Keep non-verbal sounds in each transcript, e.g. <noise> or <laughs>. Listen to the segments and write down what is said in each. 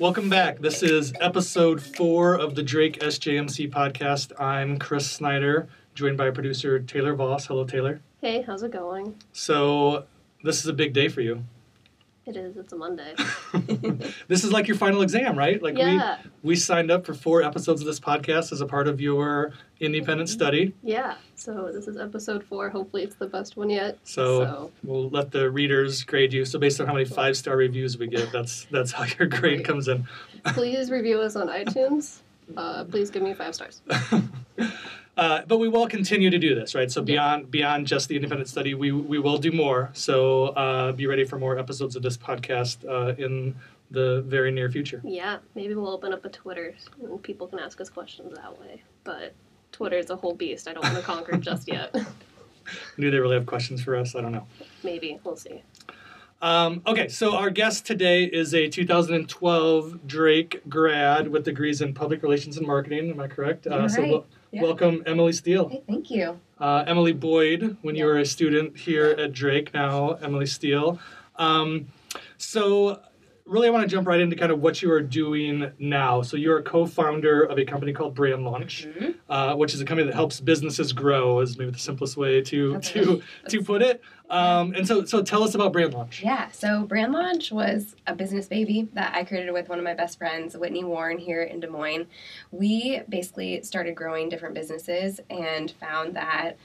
Welcome back. This is episode four of the Drake SJMC podcast. I'm Chris Snyder, joined by producer Taylor Voss. Hello, Taylor. Hey, how's it going? So, this is a big day for you. It is. It's a Monday. <laughs> this is like your final exam, right? Like yeah. we we signed up for four episodes of this podcast as a part of your independent study. Yeah. So this is episode four. Hopefully, it's the best one yet. So, so. we'll let the readers grade you. So based on how many five star reviews we give, that's that's how your grade comes in. please review us on iTunes. Uh, please give me five stars. <laughs> Uh, but we will continue to do this, right? So beyond yeah. beyond just the independent study, we we will do more. So uh, be ready for more episodes of this podcast uh, in the very near future. Yeah, maybe we'll open up a Twitter and people can ask us questions that way. But Twitter is a whole beast. I don't want to conquer just yet. <laughs> Do they really have questions for us? I don't know. Maybe we'll see. Um, okay, so our guest today is a 2012 Drake grad with degrees in public relations and marketing. Am I correct? Uh, so right. Yeah. welcome, Emily Steele. Hey, thank you. Uh, Emily Boyd, when yeah. you were a student here at Drake, now Emily Steele. Um, so really I want to jump right into kind of what you are doing now. So you're a co-founder of a company called Brand Launch, mm-hmm. uh, which is a company that helps businesses grow. Is maybe the simplest way to to to put it. Um, and so so tell us about Brand Launch. Yeah. So Brand Launch was a business baby that I created with one of my best friends, Whitney Warren, here in Des Moines. We basically started growing different businesses and found that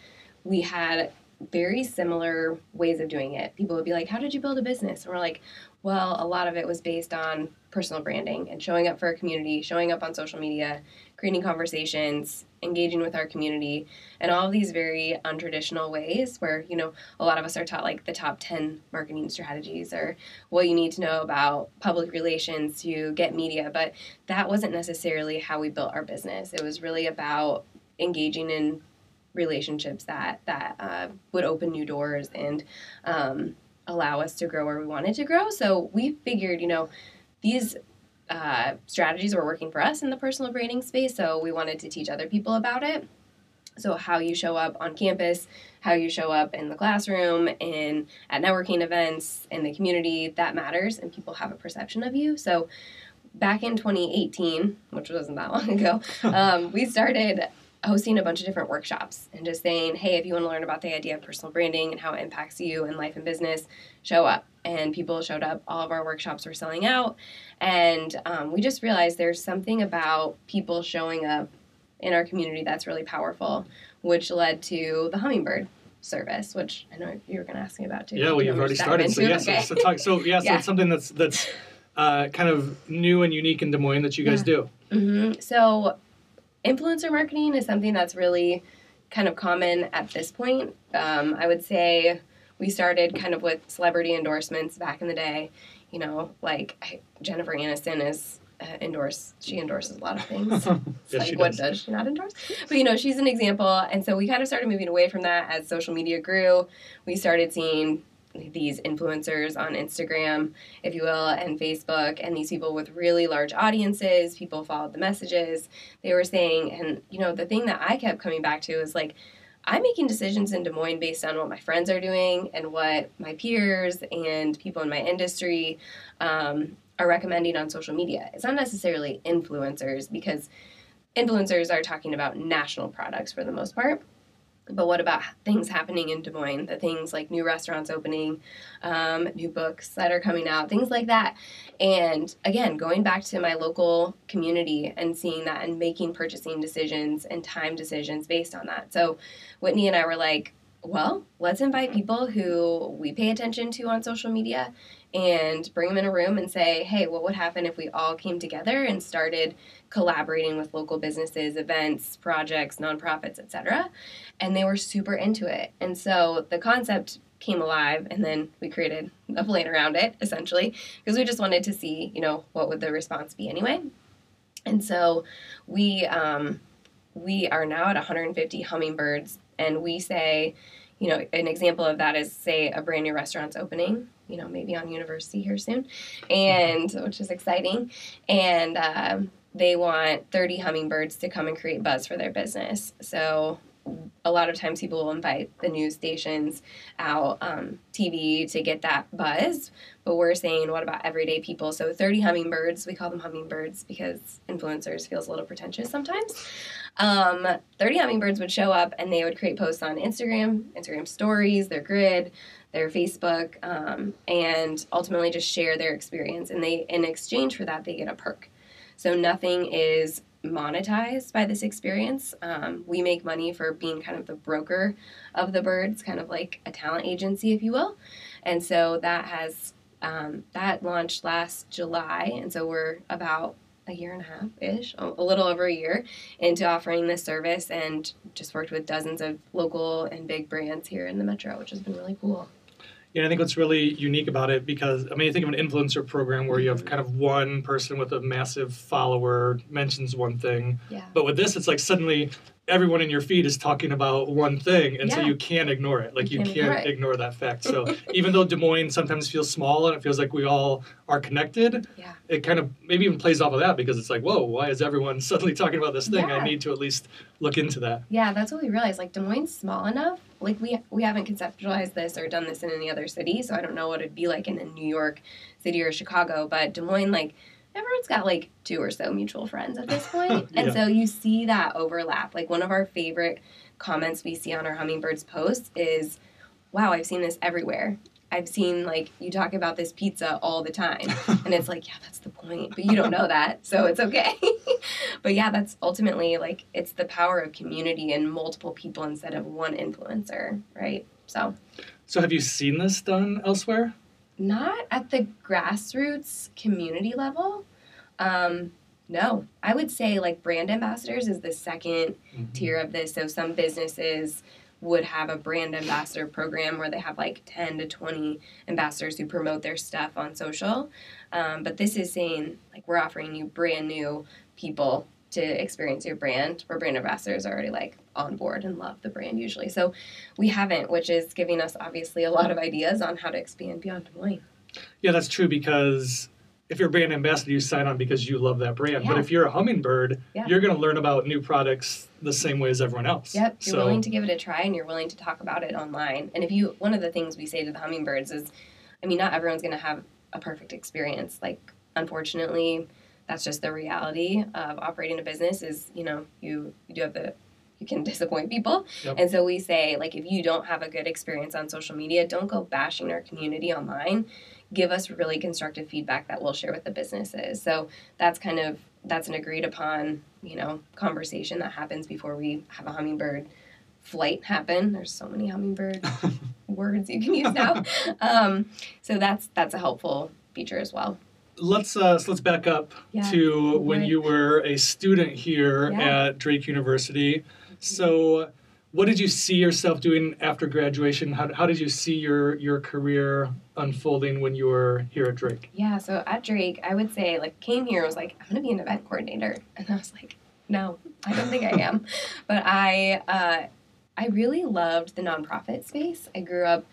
we had very similar ways of doing it. People would be like, How did you build a business? And we're like, Well, a lot of it was based on personal branding and showing up for a community, showing up on social media, creating conversations, engaging with our community, and all of these very untraditional ways where, you know, a lot of us are taught like the top 10 marketing strategies or what you need to know about public relations to get media. But that wasn't necessarily how we built our business. It was really about engaging in relationships that that uh, would open new doors and um, allow us to grow where we wanted to grow. So we figured, you know, these uh, strategies were working for us in the personal branding space. So we wanted to teach other people about it. So how you show up on campus, how you show up in the classroom, in at networking events, in the community, that matters, and people have a perception of you. So back in 2018, which wasn't that <laughs> long ago, <laughs> um, we started hosting a bunch of different workshops and just saying, hey, if you want to learn about the idea of personal branding and how it impacts you in life and business, show up. And people showed up. All of our workshops were selling out. And um, we just realized there's something about people showing up in our community that's really powerful, which led to the Hummingbird service, which I know you were going to ask me about too. Yeah, well, you've already started. So, yes, okay. so, so, talk, so, <laughs> yeah, so yeah. it's something that's, that's uh, kind of new and unique in Des Moines that you guys yeah. do. Mm-hmm. So influencer marketing is something that's really kind of common at this point. Um, I would say we started kind of with celebrity endorsements back in the day. You know, like Jennifer Aniston is uh, endorse. She endorses a lot of things. <laughs> yes, like, what does. does she not endorse? But you know, she's an example, and so we kind of started moving away from that as social media grew. We started seeing these influencers on Instagram, if you will, and Facebook, and these people with really large audiences, people followed the messages. They were saying, and you know, the thing that I kept coming back to is like, I'm making decisions in Des Moines based on what my friends are doing and what my peers and people in my industry um, are recommending on social media. It's not necessarily influencers because influencers are talking about national products for the most part but what about things happening in Des Moines? The things like new restaurants opening, um, new books that are coming out, things like that. And again, going back to my local community and seeing that and making purchasing decisions and time decisions based on that. So Whitney and I were like, well, let's invite people who we pay attention to on social media and bring them in a room and say, hey, what would happen if we all came together and started collaborating with local businesses, events, projects, nonprofits, etc. And they were super into it. And so the concept came alive and then we created a plan around it essentially because we just wanted to see, you know, what would the response be anyway. And so we um, we are now at 150 hummingbirds and we say, you know, an example of that is say a brand new restaurant's opening you know, maybe on university here soon, and which is exciting. And um, they want 30 hummingbirds to come and create buzz for their business. So a lot of times people will invite the news stations out, um, TV to get that buzz. But we're saying, what about everyday people? So 30 hummingbirds, we call them hummingbirds because influencers feels a little pretentious sometimes. Um, 30 hummingbirds would show up and they would create posts on Instagram, Instagram stories, their grid, their Facebook, um, and ultimately just share their experience. And they, in exchange for that, they get a perk. So nothing is monetized by this experience. Um, we make money for being kind of the broker of the birds, kind of like a talent agency, if you will. And so that has um, that launched last July, and so we're about a year and a half ish, a little over a year into offering this service, and just worked with dozens of local and big brands here in the metro, which has been really cool. Yeah, I think what's really unique about it because I mean, you think of an influencer program where you have kind of one person with a massive follower mentions one thing, Yeah. but with this, it's like suddenly everyone in your feed is talking about one thing, and so you can't ignore it. Like You you, can't ignore ignore that fact. So <laughs> even though Des Moines sometimes feels small and it feels like we all are connected, Yeah. it kind of maybe even plays off of that because it's like, whoa, why is everyone <laughs> suddenly talking about this thing? Yeah. I need to at least look into that. Yeah, that's what we realized. Like Des Moines small enough. Like we we haven't conceptualized this or done this in any other city, so I don't know what it'd be like in a New York City or Chicago. But Des Moines, like everyone's got like two or so mutual friends at this point, <laughs> and Yeah. so you see that overlap. Like one of our favorite comments we see on our hummingbirds posts is, "Wow, I've seen this everywhere." I've seen like you talk about this pizza all the time, <laughs> and it's like, yeah, that's the point, but you don't know that, so it's okay. <laughs> but yeah, that's ultimately like it's the power of community and multiple people instead of one influencer, right? So, So have you seen this done elsewhere? Not at the grassroots community level. Um, no, I would say like brand ambassadors is the 2nd tier of this. So some businesses would have a brand ambassador program where they have like 10 to 20 ambassadors who promote their stuff on social. Um, but this is saying like we're offering you brand new people to experience your brand where brand ambassadors are already like on board and love the brand usually. So we haven't, which is giving us obviously a lot of ideas on how to expand beyond Des Moines. Yeah, that's true because if you're a brand ambassador, you sign on because you love that brand. But if you're a hummingbird, Yeah. you're going to learn about new products the same way as everyone else. Yep, you're so, willing to give it a try and you're willing to talk about it online. And if you, one of the things we say to the hummingbirds is, I mean, not everyone's going to have a perfect experience. Like, unfortunately, that's just the reality of operating a business. Is you know, you you do have the you can <laughs> disappoint people, Yep. and so we say like if you don't have a good experience on social media, don't go bashing our community online. Give us really constructive feedback that we'll share with the businesses. So that's kind of that's an agreed upon you know conversation that happens before we have a hummingbird flight happen. There's so many hummingbird <laughs> words you can use now. <laughs> Um, so that's that's a helpful feature as well. Let's uh, so let's back up Yeah. to when Right. you were a student here Yeah. at Drake University. So, what did you see yourself doing after graduation? How, how did you see your your career unfolding when you were here at Drake? Yeah, so at Drake, I would say like came here was like I'm gonna be an event coordinator, <laughs> and I was like, no, I don't think I am, <laughs> but I uh, I really loved the nonprofit space. I grew up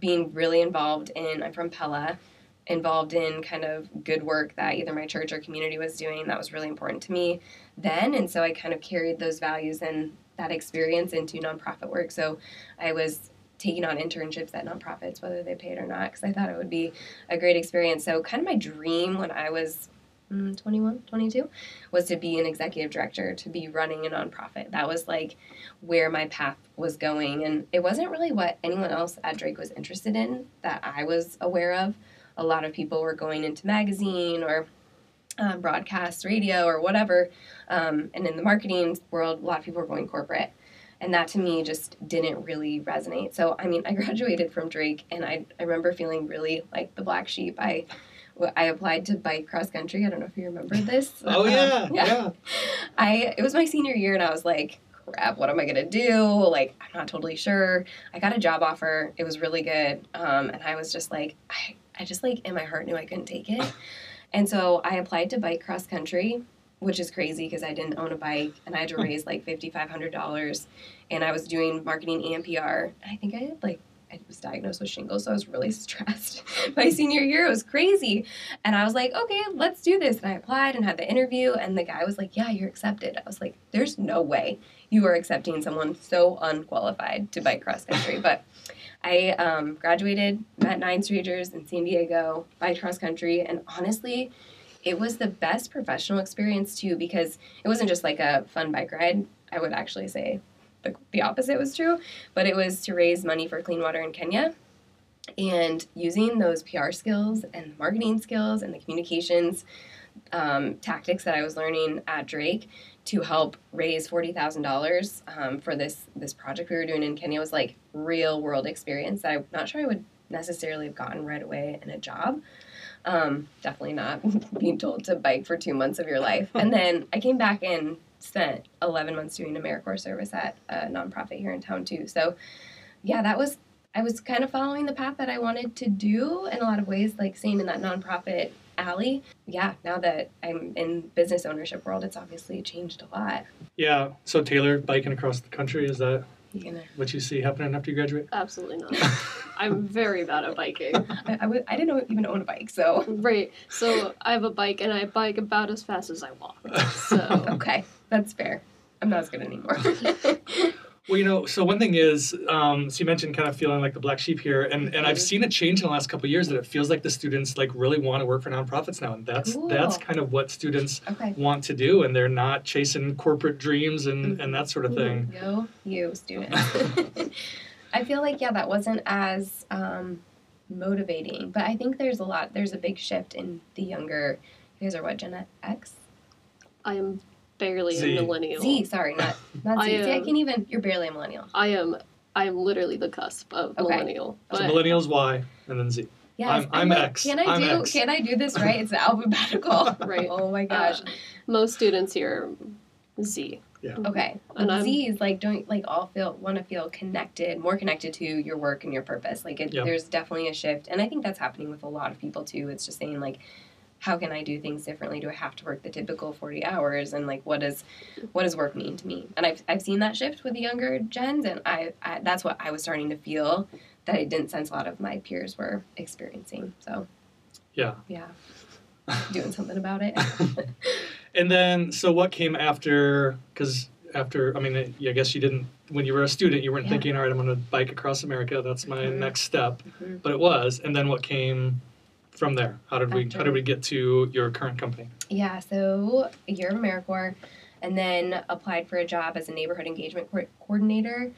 being really involved in. I'm from Pella, involved in kind of good work that either my church or community was doing. That was really important to me then, and so I kind of carried those values and that experience into nonprofit work. So I was taking on internships at nonprofits, whether they paid or not, because I thought it would be a great experience. So, kind of my dream when I was mm, 21, 22 was to be an executive director, to be running a nonprofit. That was like where my path was going. And it wasn't really what anyone else at Drake was interested in that I was aware of. A lot of people were going into magazine or um, broadcast radio or whatever. Um, and in the marketing world, a lot of people were going corporate and that to me just didn't really resonate so i mean <laughs> i graduated from drake and i, I remember feeling really like the black sheep i I applied to bike cross country. I don't know if you remember this. <laughs> Oh Um, yeah, yeah. <laughs> I it was my senior year and I was like, crap, what am I gonna do? Like, I'm not totally sure. I got a job offer. It was really good. Um, and I was just like, I, I just like in my heart knew I couldn't take it. and so I applied to bike cross country, which is crazy because I didn't own a bike and I had to hmm. raise like fifty five hundred dollars and I was doing marketing and PR. I think I did like I was diagnosed with shingles, so I was really <laughs> stressed. My senior year was crazy. And I was like, okay, let's do this. And I applied and had the interview, and the guy was like, yeah, you're accepted. I was like, there's no way you are accepting someone so unqualified to bike cross country. but I um, graduated, met nine strangers in San Diego, bike cross country, and honestly, it was the best professional experience too because it wasn't just like a fun bike ride. I would actually say the, the opposite was true, but it was to raise money for clean water in Kenya. And using those PR skills and marketing skills and the communications um, tactics that I was learning at Drake to help raise forty thousand um, dollars for this this project we were doing in Kenya was like real world experience that I'm not sure I would necessarily have gotten right away in a job. Um, definitely not <laughs> being told to bike for two months of your life. And <laughs> then I came back and spent 11 months doing AmeriCorps service at a nonprofit here in town too. So, yeah, that was I was kind of following the path that I wanted to do in a lot of ways, like staying in that nonprofit alley. Yeah, now that I'm in business ownership world, it's obviously changed a lot. Yeah. So Taylor, biking across the country, is that You know, what you see happening after you graduate? Absolutely not. <laughs> I'm very bad at biking. <laughs> I, I, w- I didn't know, even own a bike, so Right. So I have a bike and I bike about as fast as I walk. So <laughs> okay, that's fair. I'm not as good anymore. Well, you know, so one thing is, um, so you mentioned kind of feeling like the black sheep here, and, and I've Mhm. seen it change in the last couple of years that it feels like the students like really want to work for nonprofits now, and that's that's kind of what students okay. want to do, and they're not chasing corporate dreams and, and that sort of thing. Go you, student. <laughs> I feel like yeah, that wasn't as um, motivating, but I think there's a lot. There's a big shift in the younger. You guys are what Gen X? I am barely Z. a millennial. Z. Sorry, not not Z. I, See, I uh, can't even. You're barely a millennial. I am I am literally the cusp of Okay. millennial. So millennials Y and then Z. Yes, I'm- I'm like, X. Can I I'm do? X. Can I do this right? It's alphabetical. <laughs> Right. Oh my gosh. uh, most students here Z. Yeah. Okay. And I'm- Z's like don't like all feel want to feel connected, more connected to your work and your purpose. Like it, Yeah. there's definitely a shift, and I think that's happening with a lot of people too. It's just saying like, how can I do things differently? Do I have to work the typical forty hours? And like, what does what does work mean to me? And I've I've seen that shift with the younger gens, and I, I that's what I was starting to feel that I didn't sense a lot of my peers were experiencing. So Yeah. yeah, doing <laughs> something about it. <laughs> And then, so what came after? Because after, I mean, I guess you didn't, when you were a student, you weren't Yeah. thinking, all right, I'm going to bike across America. That's my Mhm. next step. Mhm. But it was. And then what came from there? How did we, how did we get to your current company? Yeah, so a year of AmeriCorps, and then applied for a job as a neighborhood engagement co- coordinator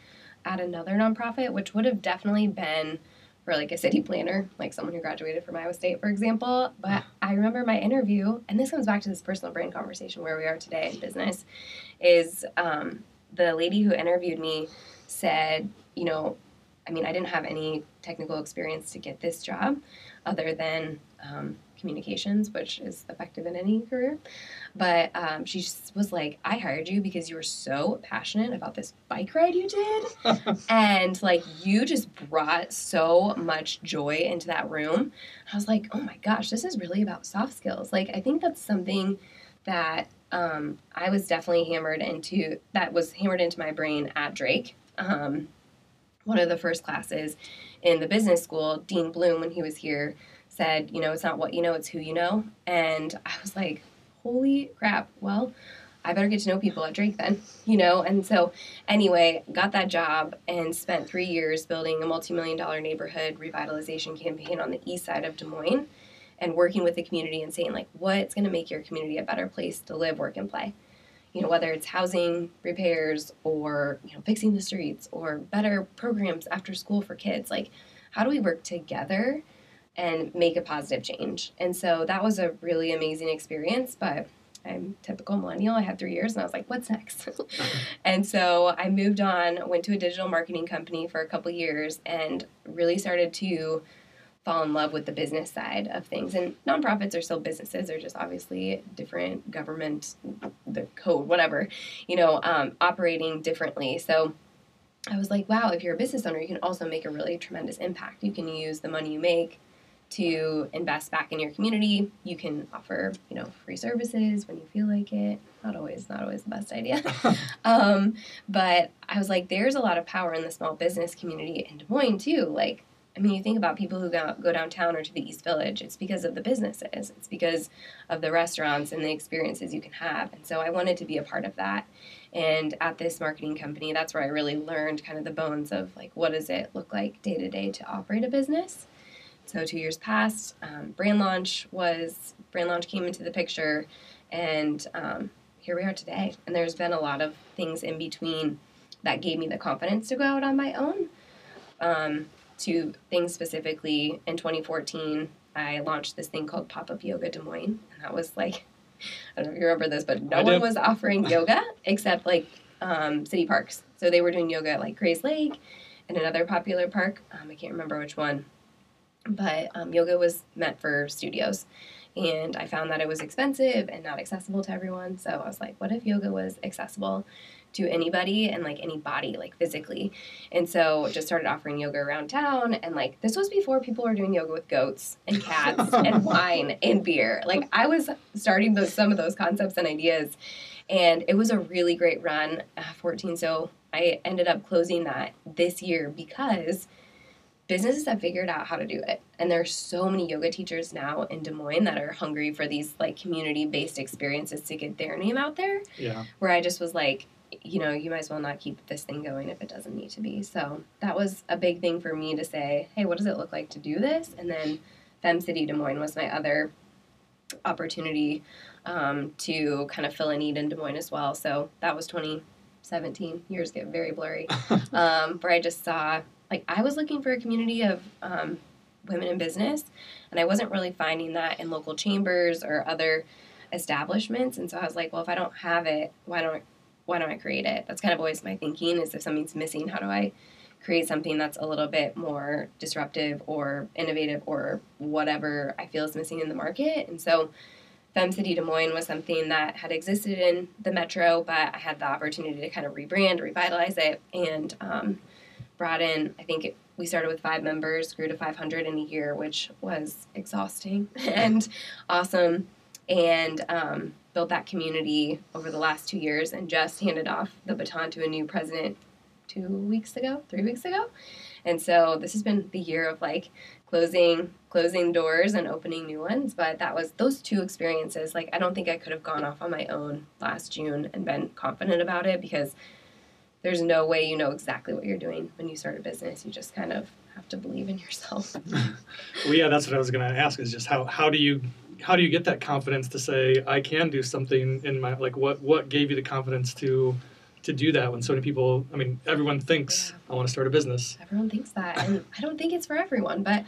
at another nonprofit, which would have definitely been for like a city planner, like someone who graduated from Iowa State, for example. But I remember my interview, and this comes back to this personal brand conversation where we are today in business, is um, the lady who interviewed me said, you know, I mean, I didn't have any technical experience to get this job other than um, communications, which is effective in any career. But um, she just was like, I hired you because you were so passionate about this bike ride you did. <laughs> and like, you just brought so much joy into that room. I was like, oh my gosh, this is really about soft skills. Like, I think that's something that um, I was definitely hammered into, that was hammered into my brain at Drake. Um, one of the first classes in the business school, Dean Bloom, when he was here, said, you know, it's not what you know, it's who you know. And I was like, holy crap, well, I better get to know people at Drake then, <laughs> you know? And so, anyway, got that job and spent three years building a multi million dollar neighborhood revitalization campaign on the east side of Des Moines and working with the community and saying, like, what's going to make your community a better place to live, work, and play? You know, whether it's housing repairs or, you know, fixing the streets or better programs after school for kids. Like, how do we work together and make a positive change? And so that was a really amazing experience, but I'm typical millennial. I had three years and I was like, what's next? <laughs> and so I moved on, went to a digital marketing company for a couple years, and really started to fall in love with the business side of things. And nonprofits are still businesses, they're just obviously different government, the code, whatever, you know, um, operating differently. So I was like, wow, if you're a business owner, you can also make a really tremendous impact. You can use the money you make to invest back in your community. You can offer, you know, free services when you feel like it. Not always, not always the best idea. <laughs> um, but I was like, there's a lot of power in the small business community in Des Moines too. Like, I mean, you think about people who go, go downtown or to the East Village, it's because of the businesses, it's because of the restaurants and the experiences you can have. And so I wanted to be a part of that. And at this marketing company, that's where I really learned kind of the bones of like, what does it look like day to day to operate a business? So two years passed. Um, brand launch was brand launch came into the picture, and um, here we are today. And there's been a lot of things in between that gave me the confidence to go out on my own. Um, to things specifically in 2014, I launched this thing called Pop Up Yoga Des Moines, and that was like, I don't know if you remember this, but no I one do. was offering yoga except like um, city parks. So they were doing yoga at like Grays Lake and another popular park. Um, I can't remember which one, but um, yoga was meant for studios. And I found that it was expensive and not accessible to everyone. So I was like, what if yoga was accessible to anybody and like any body, like physically? And so just started offering yoga around town. And like, this was before people were doing yoga with goats and cats <laughs> and wine and beer. Like, I was starting those, some of those concepts and ideas. And it was a really great run, uh, 14. So I ended up closing that this year because businesses have figured out how to do it. And there are so many yoga teachers now in Des Moines that are hungry for these like community-based experiences to get their name out there. Yeah. Where I just was like, you know, you might as well not keep this thing going if it doesn't need to be. So that was a big thing for me to say, hey, what does it look like to do this? And then FemCity Des Moines was my other opportunity um, to kind of fill a need in Des Moines as well. So that was 2017. Years get very blurry. <laughs> um, where I just saw, like, I was looking for a community of um, women in business, and I wasn't really finding that in local chambers or other establishments. And so I was like, well, if I don't have it, why don't why don't I create it? That's kind of always my thinking is if something's missing, how do I create something that's a little bit more disruptive or innovative or whatever I feel is missing in the market. And so FemCity Des Moines was something that had existed in the metro, but I had the opportunity to kind of rebrand, revitalize it, and um, brought in, I think it, we started with five members, grew to 500 in a year, which was exhausting <laughs> and awesome, and um, built that community over the last two years and just handed off the baton to a new president two weeks ago, three weeks ago. And so this has been the year of like closing closing doors and opening new ones but that was those two experiences like i don't think i could have gone off on my own last june and been confident about it because there's no way you know exactly what you're doing when you start a business you just kind of have to believe in yourself <laughs> Well, yeah, that's what I was going to ask. Is just how how do you how do you get that confidence to say I can do something in my like what what gave you the confidence to to do that when so many people I mean everyone thinks I want to start a business. everyone thinks that and i don't think it's for everyone but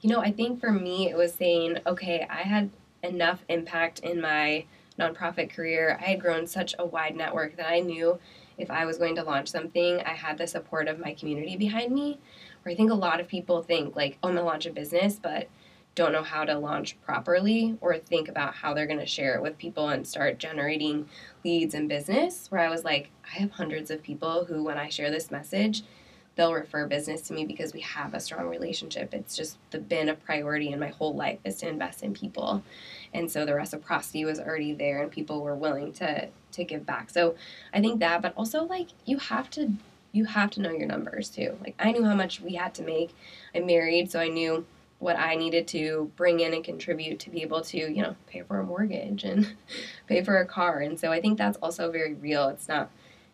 you know i think for me it was saying okay i had enough impact in my nonprofit career i had grown such a wide network that i knew if i was going to launch something i had the support of my community behind me where i think a lot of people think like oh i'm going to launch a business but don't know how to launch properly or think about how they're going to share it with people and start generating leads in business where i was like i have hundreds of people who when i share this message they'll refer business to me because we have a strong relationship. It's just the, been a priority in my whole life is to invest in people, and so the reciprocity was already there, and people were willing to to give back. So I think that, but also like you have to you have to know your numbers too. Like I knew how much we had to make. I'm married, so I knew what I needed to bring in and contribute to be able to, you know, pay for a mortgage and <laughs> pay for a car. And so I think that's also very real. It's not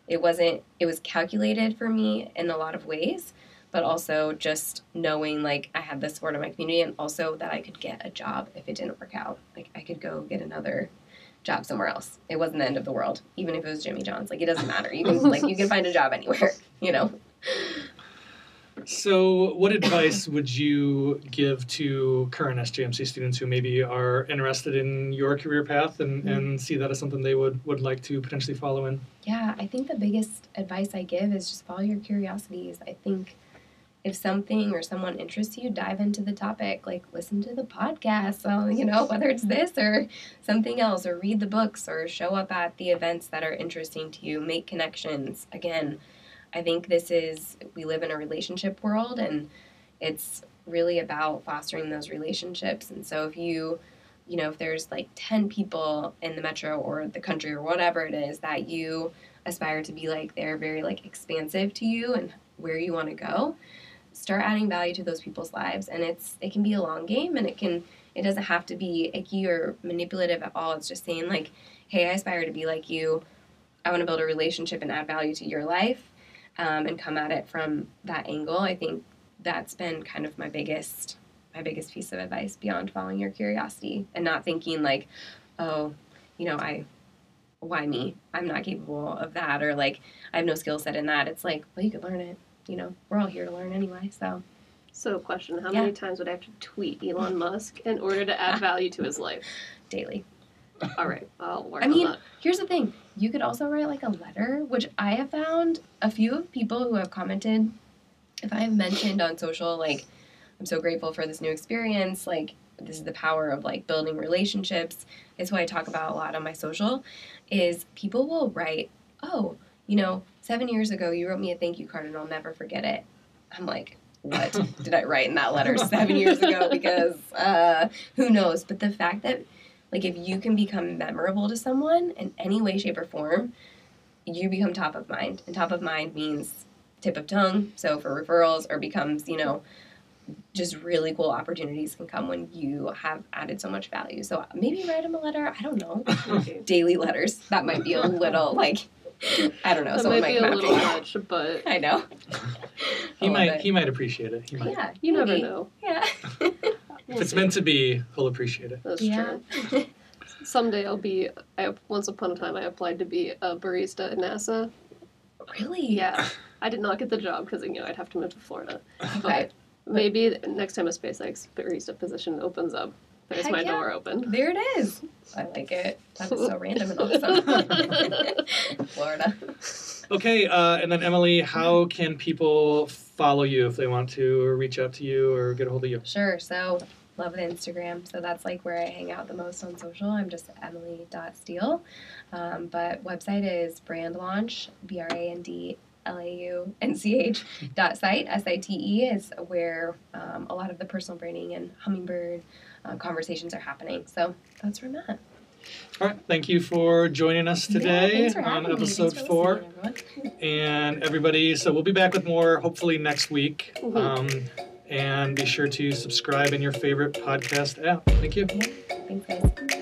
it wasn't it was calculated for me in a lot of ways but also just knowing like i had the support of my community and also that i could get a job if it didn't work out like i could go get another job somewhere else it wasn't the end of the world even if it was jimmy john's like it doesn't matter you can <laughs> like you can find a job anywhere <laughs> you know So, what advice would you give to current SJMC students who maybe are interested in your career path and, Mm-hmm. and see that as something they would, would like to potentially follow in? Yeah, I think the biggest advice I give is just follow your curiosities. I think if something or someone interests you, dive into the topic. Like listen to the podcast, well, <laughs> you know, whether it's this or something else, or read the books, or show up at the events that are interesting to you. Make connections. Again, I think this is we live in a relationship world, and it's really about fostering those relationships. And so if you, you know, if there's like 10 people in the metro or the country or whatever it is that you aspire to be like, they're very like expansive to you and where you want to go, start adding value to those people's lives. And it's, it can be a long game and it can, it doesn't have to be icky or manipulative at all. It's just saying like, hey, I aspire to be like you. I want to build a relationship and add value to your life um, and come at it from that angle. I think that's been kind of my biggest my biggest piece of advice beyond following your curiosity and not thinking like, oh, you know, I why me? I'm not capable of that or like I have no skill set in that. It's like, well, you could learn it. You know, we're all here to learn anyway. So So, question: How Yeah. many times would I have to tweet Elon Musk in order to add <laughs> value to his life? daily. All right, I'll work I mean, that. Here's the thing: you could also write like a letter, which I have found a few of people who have commented. If I have mentioned on social, like, I'm so grateful for this new experience, like, this is the power of like building relationships. It's what I talk about a lot on my social. Is people will write, oh, you know, seven years ago you wrote me a thank you card and I'll never forget it. I'm like, what <laughs> did I write in that letter seven years ago? Because uh, who knows? But the fact that like if you can become memorable to someone in any way, shape, or form, you become top of mind. And top of mind means tip of tongue. So for referrals, or becomes you know just really cool opportunities can come when you have added so much value. So maybe write them a letter. I don't know. <laughs> Daily letters. That might be a little like I don't know. That someone might be a little after much, but. <laughs> I know. He I love might it. he might appreciate it. He might. Yeah, you never maybe. know. Yeah. <laughs> If it's meant to be, he'll appreciate it. That's yeah. true. Someday I'll be. I once upon a time I applied to be a barista at NASA. really? Yeah, I did not get the job because you know I'd have to move to Florida. Okay. But maybe next time a SpaceX barista position opens up, there's Heck my yeah. door open. There it is. I like it. That is so <laughs> random and awesome. <laughs> Florida. Okay, uh, and then Emily, how can people follow you if they want to, or reach out to you, or get a hold of you? Sure. So love the Instagram. So that's like where I hang out the most on social. I'm just emily.steele. Um, but website is brand launch, B R A N D L A U N C H dot site, S I T E, is where um, a lot of the personal branding and hummingbird uh, conversations are happening. So that's where I'm at. All right, thank you for joining us today for on episode four. everyone. and everybody. So we'll be back with more hopefully next week. Um, and be sure to subscribe in your favorite podcast app. Thank you. Thanks, guys.